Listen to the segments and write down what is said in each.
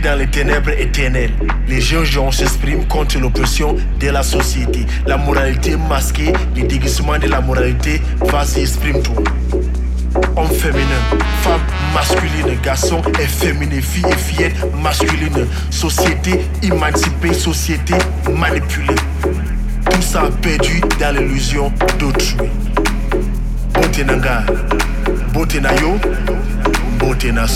Dans les ténèbres éternelles, les jeunes gens s'expriment contre l'oppression de la société. La moralité masquée, les déguisements de la moralité, vas-y, exprime-toi. Homme féminin, femme masculine, garçon et féminin, fille et fillette masculine, société émancipée, société manipulée. Tout ça perdu dans l'illusion d'autrui. Beauté nanga, beauté na yo, beauté na.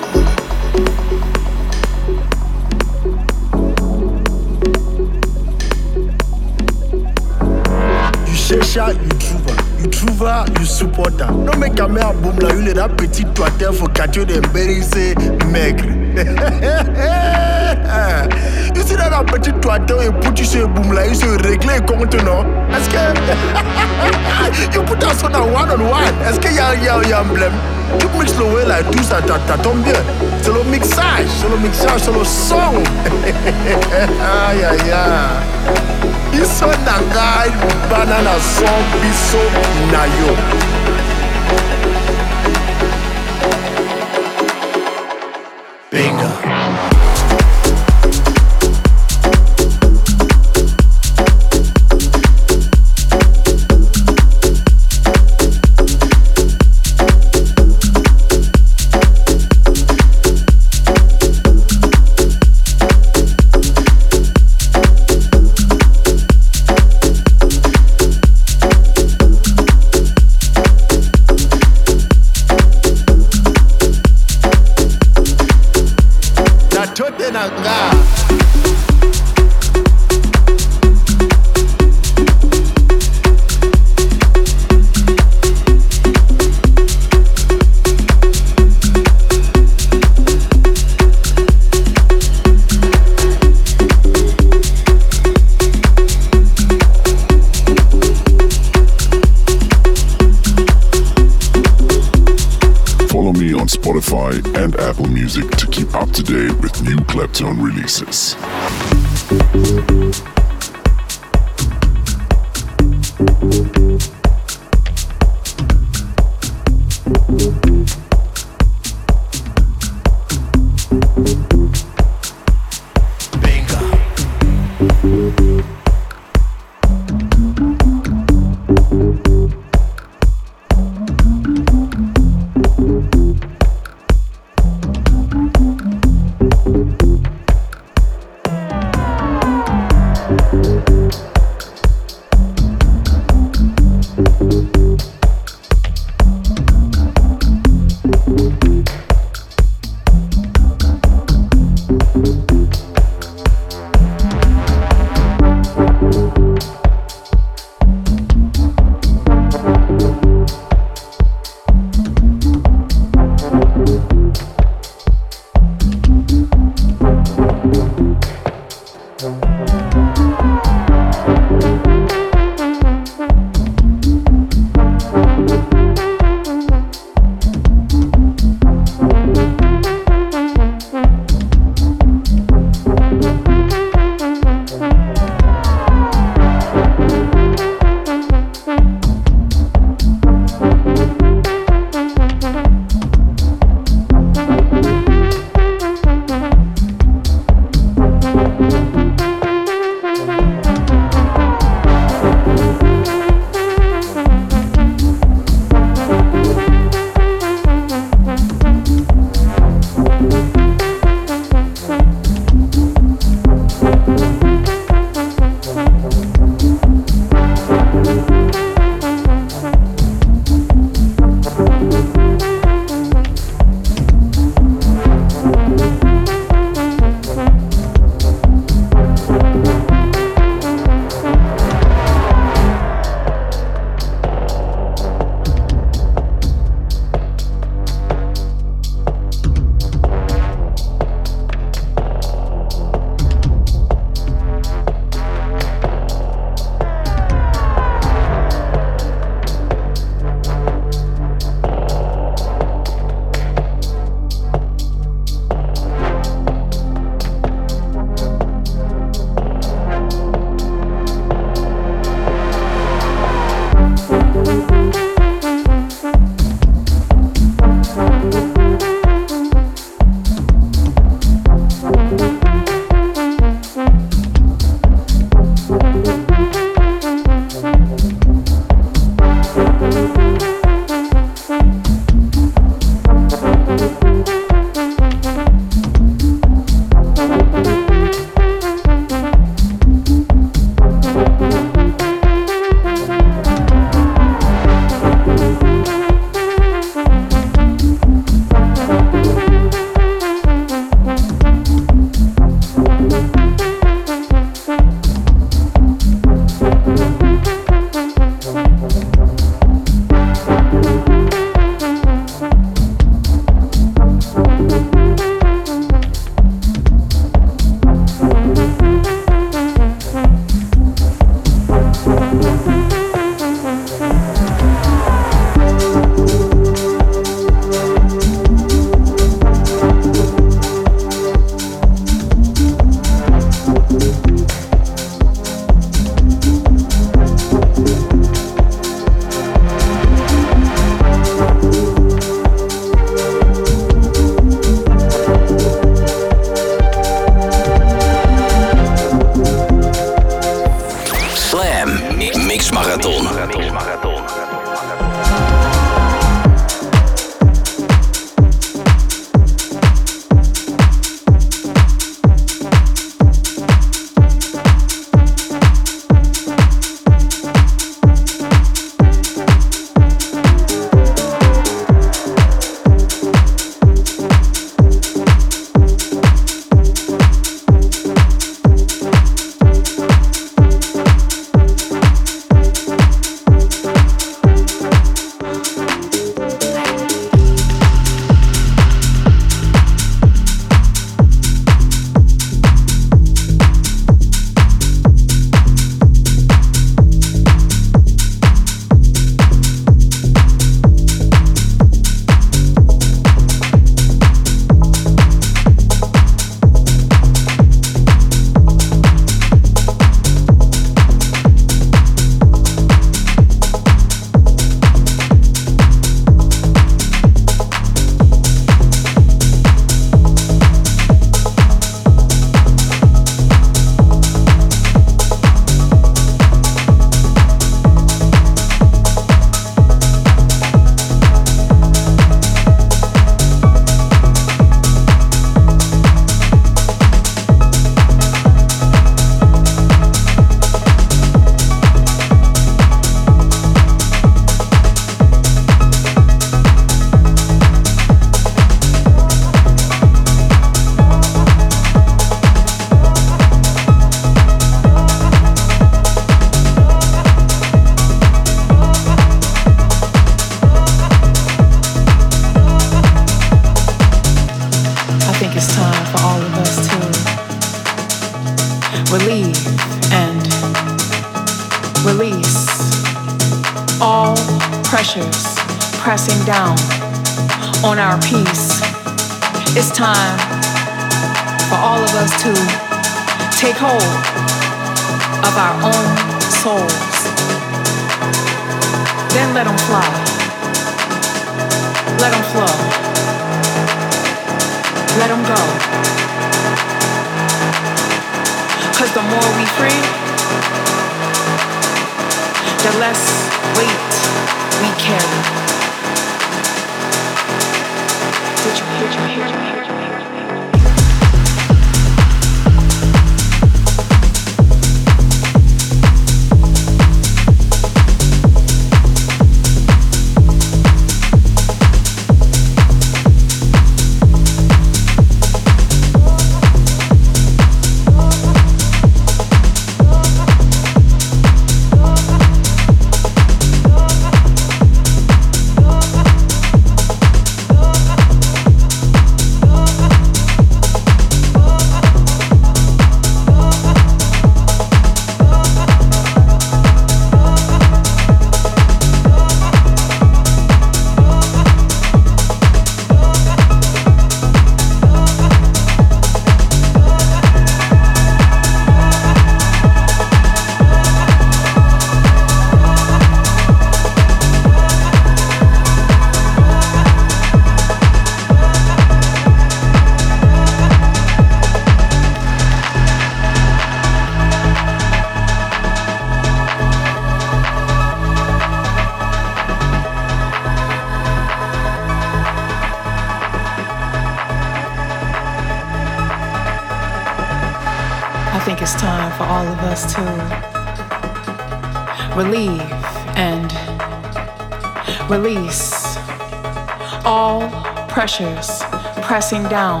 Pressing down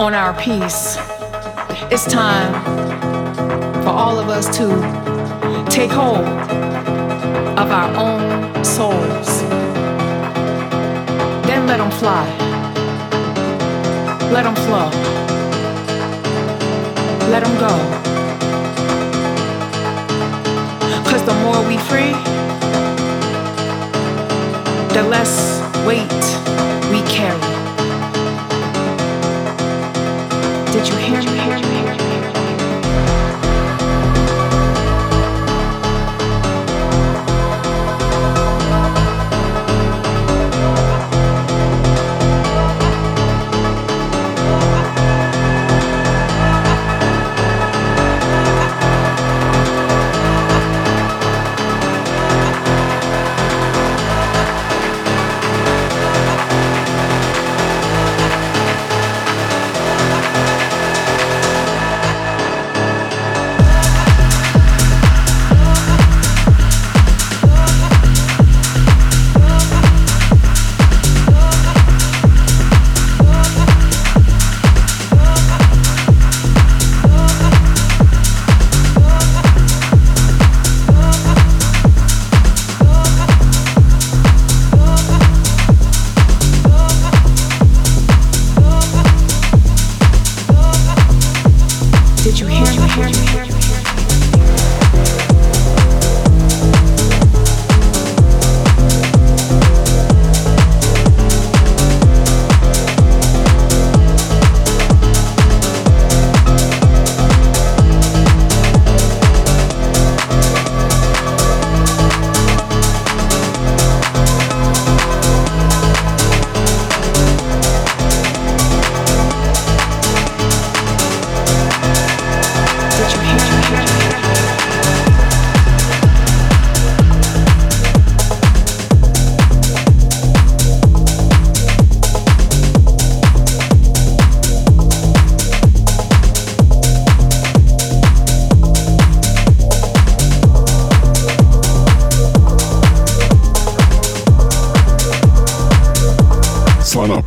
on our peace. It's time for all of us to take hold of our own souls. Then let them fly. Let them flow. Let them go. Cause the more we free, the less weight we carry. Did you hear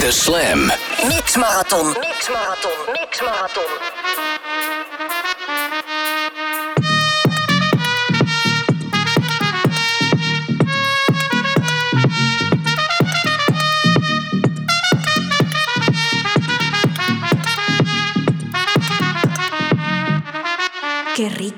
De Slam. Mix Marathon. Mix Marathon. Mix Marathon. Qué rico.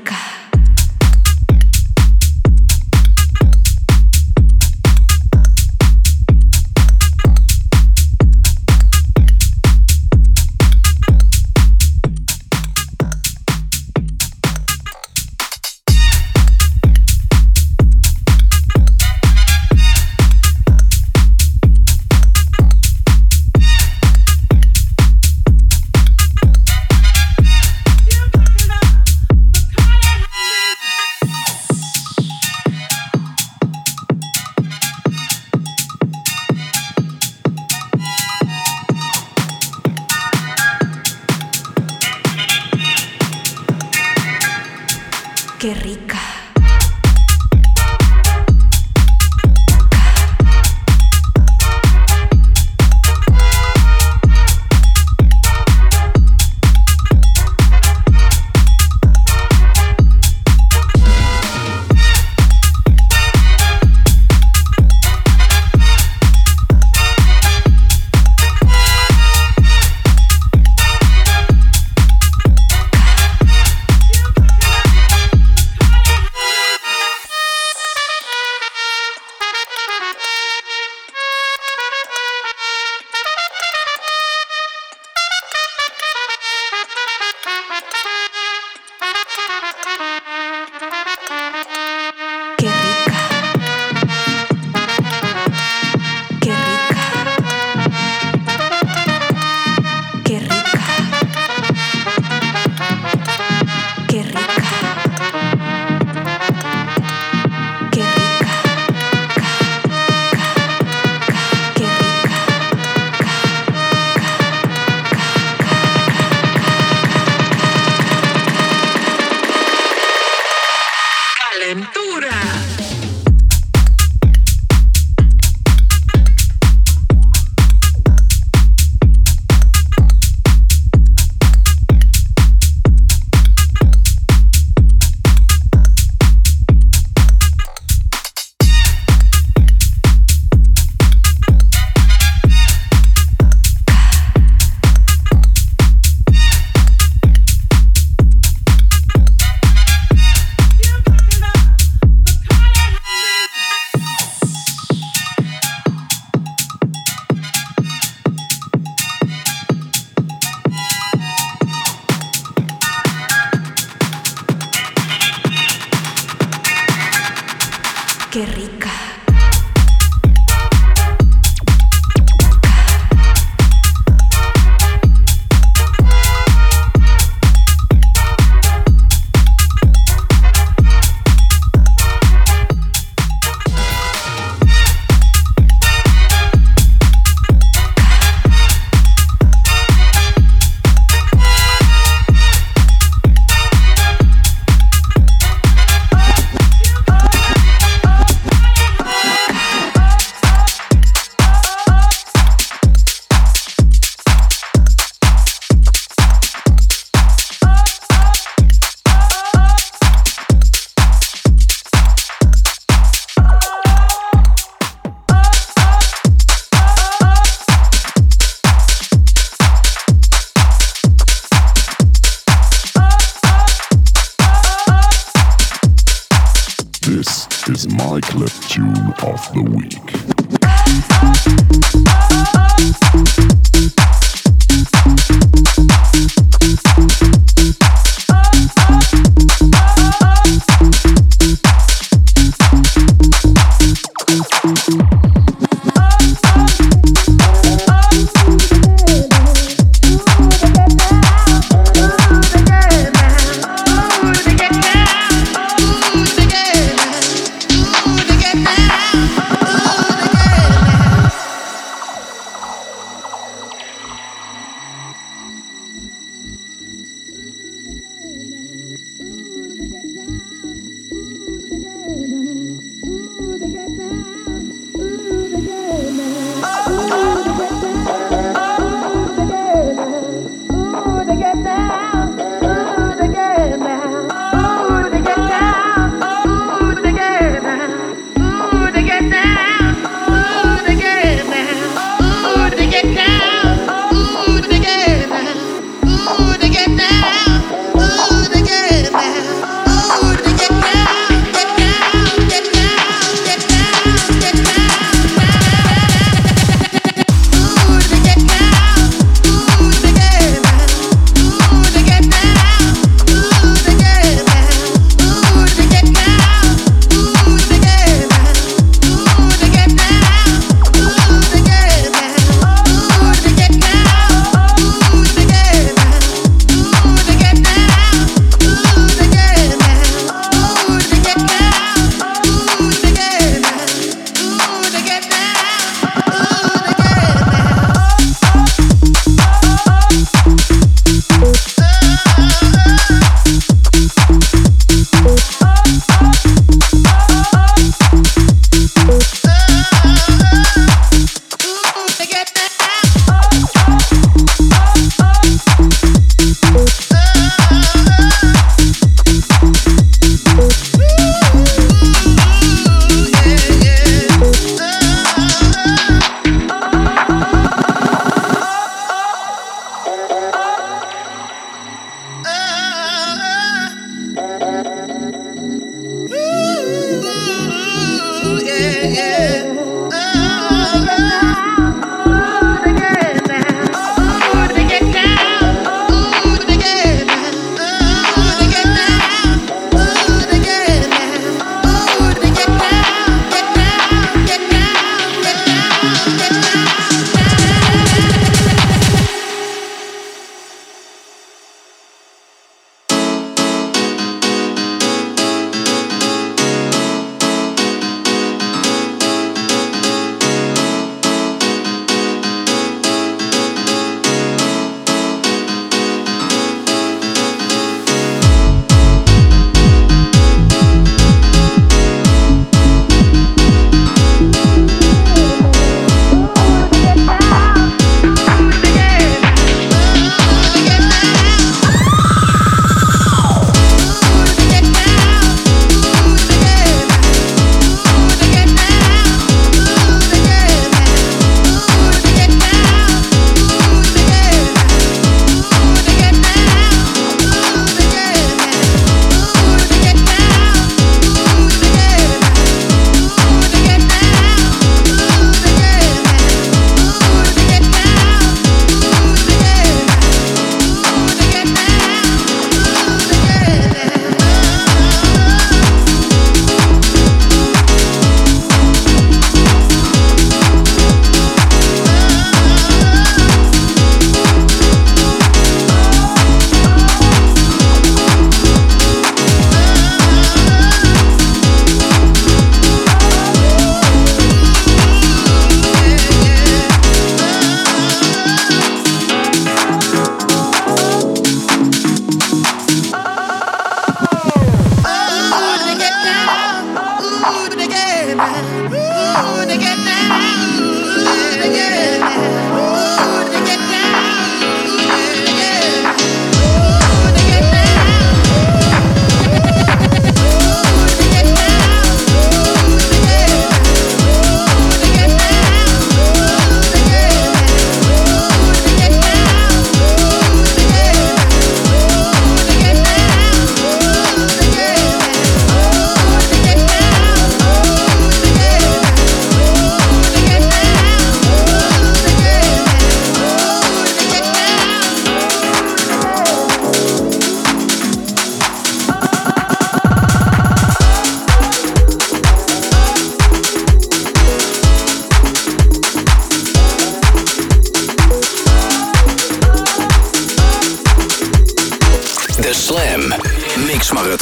Schmarre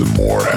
and more,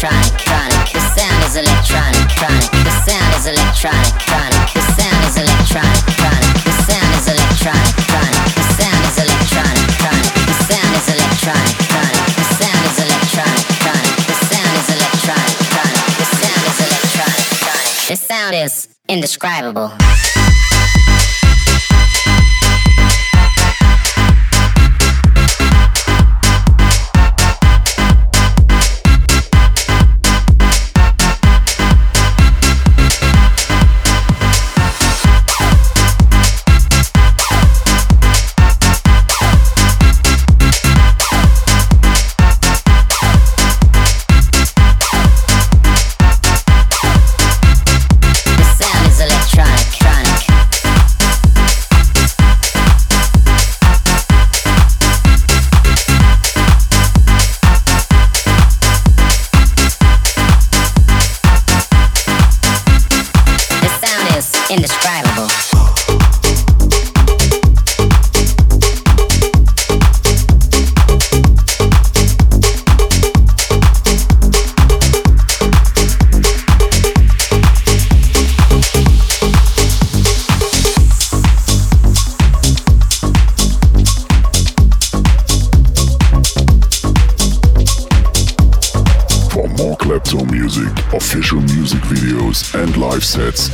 indescribable. Sets,